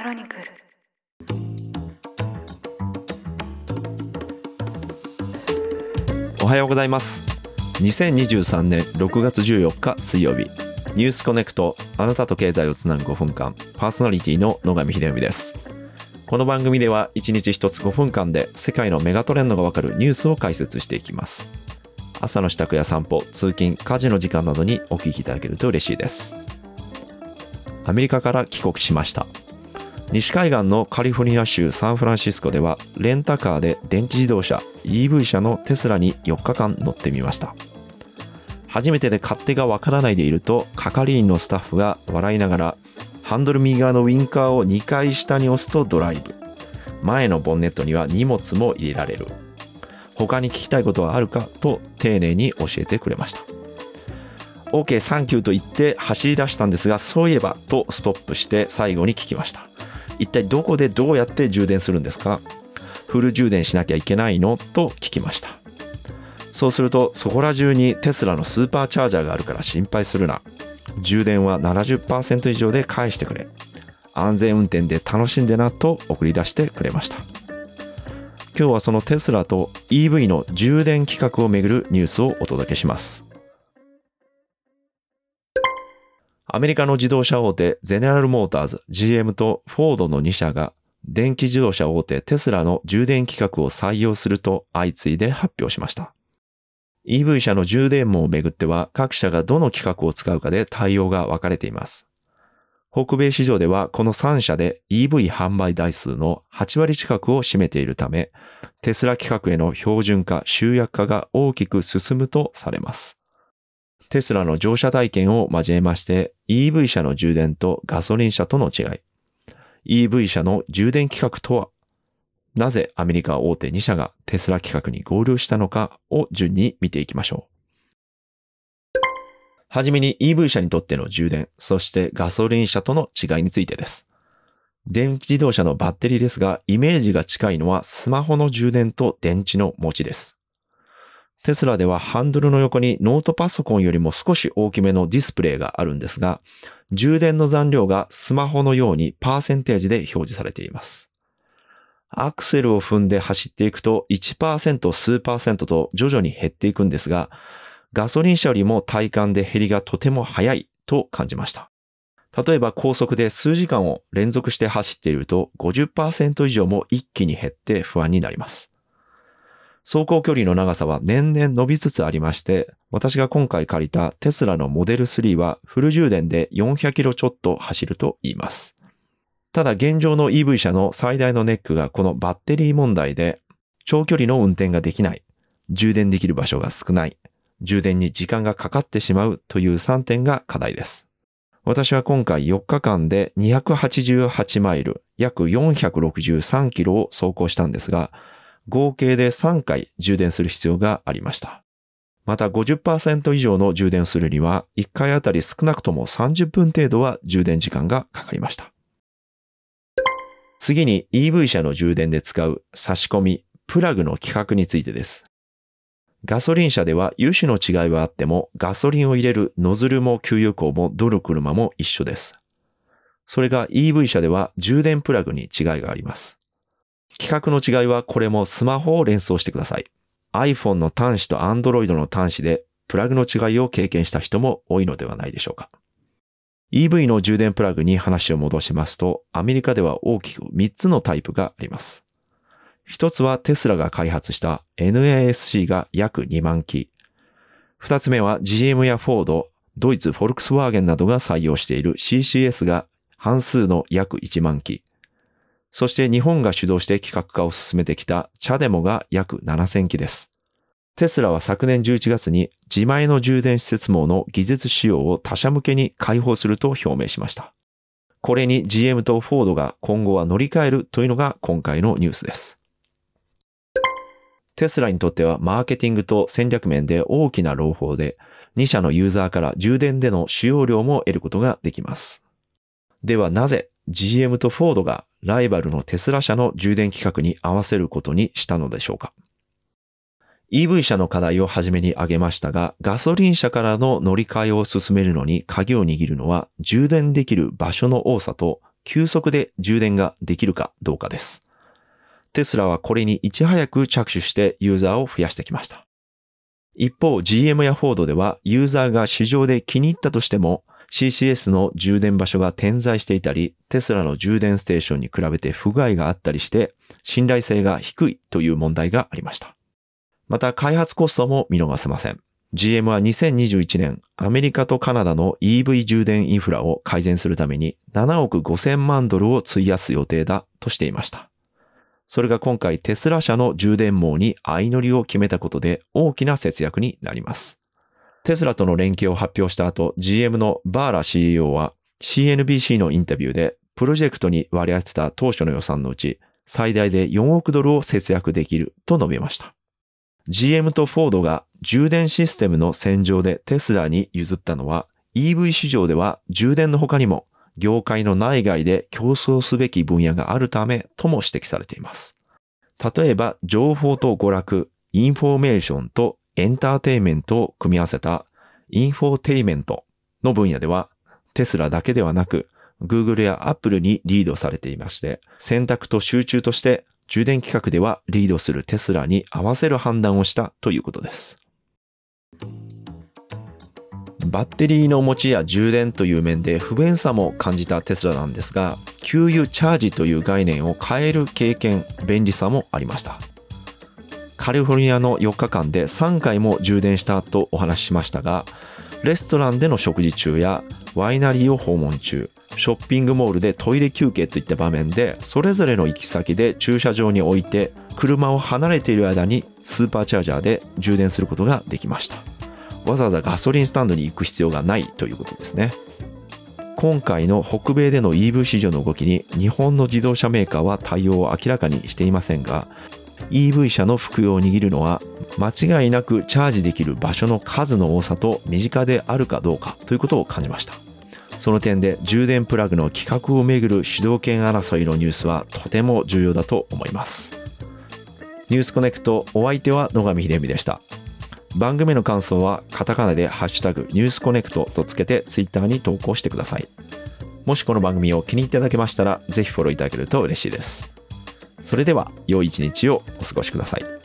クロニクル。おはようございます。2023年6月14日水曜日。ニュースコネクトあなたと経済をつなぐ5分間。パーソナリティの野上秀文です。この番組では1日1つ5分間で世界のメガトレンドがわかるニュースを解説していきます。朝の支度や散歩通勤家事の時間などにお聞きいただけると嬉しいです。アメリカから帰国しました。西海岸のカリフォルニア州サンフランシスコではレンタカーで電気自動車 EV 車のテスラに4日間乗ってみました。初めてで勝手がわからないでいると係員のスタッフが笑いながらハンドル右側のウインカーを2回下に押すとドライブ。前のボンネットには荷物も入れられる。他に聞きたいことはあるかと丁寧に教えてくれました。OK サンキューと言って走り出したんですがそういえばとストップして最後に聞きました。一体どこでどうやって充電するんですか？フル充電しなきゃいけないの？と聞きました。そうするとそこら中にテスラのスーパーチャージャーがあるから心配するな。充電は70%以上で返してくれ。安全運転で楽しんでなと送り出してくれました。今日はそのテスラと EV の充電規格をめぐるニュースをお届けします。アメリカの自動車大手ゼネラルモーターズ GM とフォードの2社が電気自動車大手テスラの充電規格を採用すると相次いで発表しました。EV 車の充電網をめぐっては各社がどの規格を使うかで対応が分かれています。北米市場ではこの3社で EV 販売台数の8割近くを占めているため、テスラ規格への標準化、集約化が大きく進むとされます。テスラの乗車体験を交えまして EV 車の充電とガソリン車との違い、EV 車の充電規格とは、なぜアメリカ大手2社がテスラ規格に合流したのかを順に見ていきましょう。はじめに EV 車にとっての充電、そしてガソリン車との違いについてです。電気自動車のバッテリーですが、イメージが近いのはスマホの充電と電池の持ちです。テスラではハンドルの横にノートパソコンよりも少し大きめのディスプレイがあるんですが、充電の残量がスマホのようにパーセンテージで表示されています。アクセルを踏んで走っていくと1%数パーセントと徐々に減っていくんですが、ガソリン車よりも体感で減りがとても速いと感じました。例えば高速で数時間を連続して走っていると50%以上も一気に減って不安になります。走行距離の長さは年々伸びつつありまして、私が今回借りたテスラのモデル3はフル充電で400キロちょっと走ると言います。ただ現状の EV 車の最大のネックがこのバッテリー問題で、長距離の運転ができない、充電できる場所が少ない、充電に時間がかかってしまうという3点が課題です。私は今回4日間で288マイル、約463キロを走行したんですが、合計で3回充電する必要がありました。また50%以上の充電するには1回あたり少なくとも30分程度は充電時間がかかりました。次に EV 車の充電で使う差し込み、プラグの規格についてです。ガソリン車では油種の違いはあってもガソリンを入れるノズルも給油口もどの車も一緒です。それが EV 車では充電プラグに違いがあります。規格の違いはこれもスマホを連想してください。iPhone の端子と Android の端子でプラグの違いを経験した人も多いのではないでしょうか。EV の充電プラグに話を戻しますと、アメリカでは大きく3つのタイプがあります。一つはテスラが開発した NACS が約2万機。二つ目は GM やフォード、ドイツフォルクスワーゲンなどが採用している CCS が半数の約1万機。そして日本が主導して企画化を進めてきたチャデモが約7000機です。テスラは昨年11月に自前の充電施設網の技術使用を他社向けに開放すると表明しました。これに GM とフォードが今後は乗り換えるというのが今回のニュースです。テスラにとってはマーケティングと戦略面で大きな朗報で、2社のユーザーから充電での使用量も得ることができます。ではなぜ GM とフォードがライバルのテスラ社の充電規格に合わせることにしたのでしょうか EV 車の課題をはじめに挙げましたが、ガソリン車からの乗り換えを進めるのに鍵を握るのは充電できる場所の多さと急速で充電ができるかどうかです。テスラはこれにいち早く着手してユーザーを増やしてきました。一方 GM やフォードではユーザーが市場で気に入ったとしても CCS の充電場所が点在していたり、テスラの充電ステーションに比べて不具合があったりして、信頼性が低いという問題がありました。また開発コストも見逃せません。GM は2021年、アメリカとカナダの EV 充電インフラを改善するために7億5000万ドルを費やす予定だとしていました。それが今回テスラ社の充電網に相乗りを決めたことで大きな節約になります。テスラとの連携を発表した後、GM のバーラ CEO は CNBC のインタビューで、プロジェクトに割り当てた当初の予算のうち、最大で4億ドルを節約できると述べました。GM とフォードが充電システムの戦場でテスラに譲ったのは、EV 市場では充電の他にも、業界の内外で競争すべき分野があるためとも指摘されています。例えば、情報と娯楽、インフォメーションとエンターテイメントを組み合わせたインフォテイメントの分野ではテスラだけではなく Google や Apple にリードされていまして選択と集中として充電規格ではリードするテスラに合わせる判断をしたということです。バッテリーの持ちや充電という面で不便さも感じたテスラなんですが給油チャージという概念を変える経験便利さもありました。カリフォルニアの4日間で3回も充電したとお話ししましたが、レストランでの食事中やワイナリーを訪問中、ショッピングモールでトイレ休憩といった場面で、それぞれの行き先で駐車場に置いて、車を離れている間にスーパーチャージャーで充電することができました。わざわざガソリンスタンドに行く必要がないということですね。今回の北米での EV 市場の動きに日本の自動車メーカーは対応を明らかにしていませんが、EV 車の服用を握るのは間違いなくチャージできる場所の数の多さと身近であるかどうかということを感じました。その点で充電プラグの規格をめぐる主導権争いのニュースはとても重要だと思います。ニュースコネクトお相手は野上秀美でした。番組の感想はカタカナでハッシュタグニュースコネクトとつけてツイッターに投稿してください。もしこの番組を気に入っていただけましたらぜひフォローいただけると嬉しいです。それでは良い一日をお過ごしください。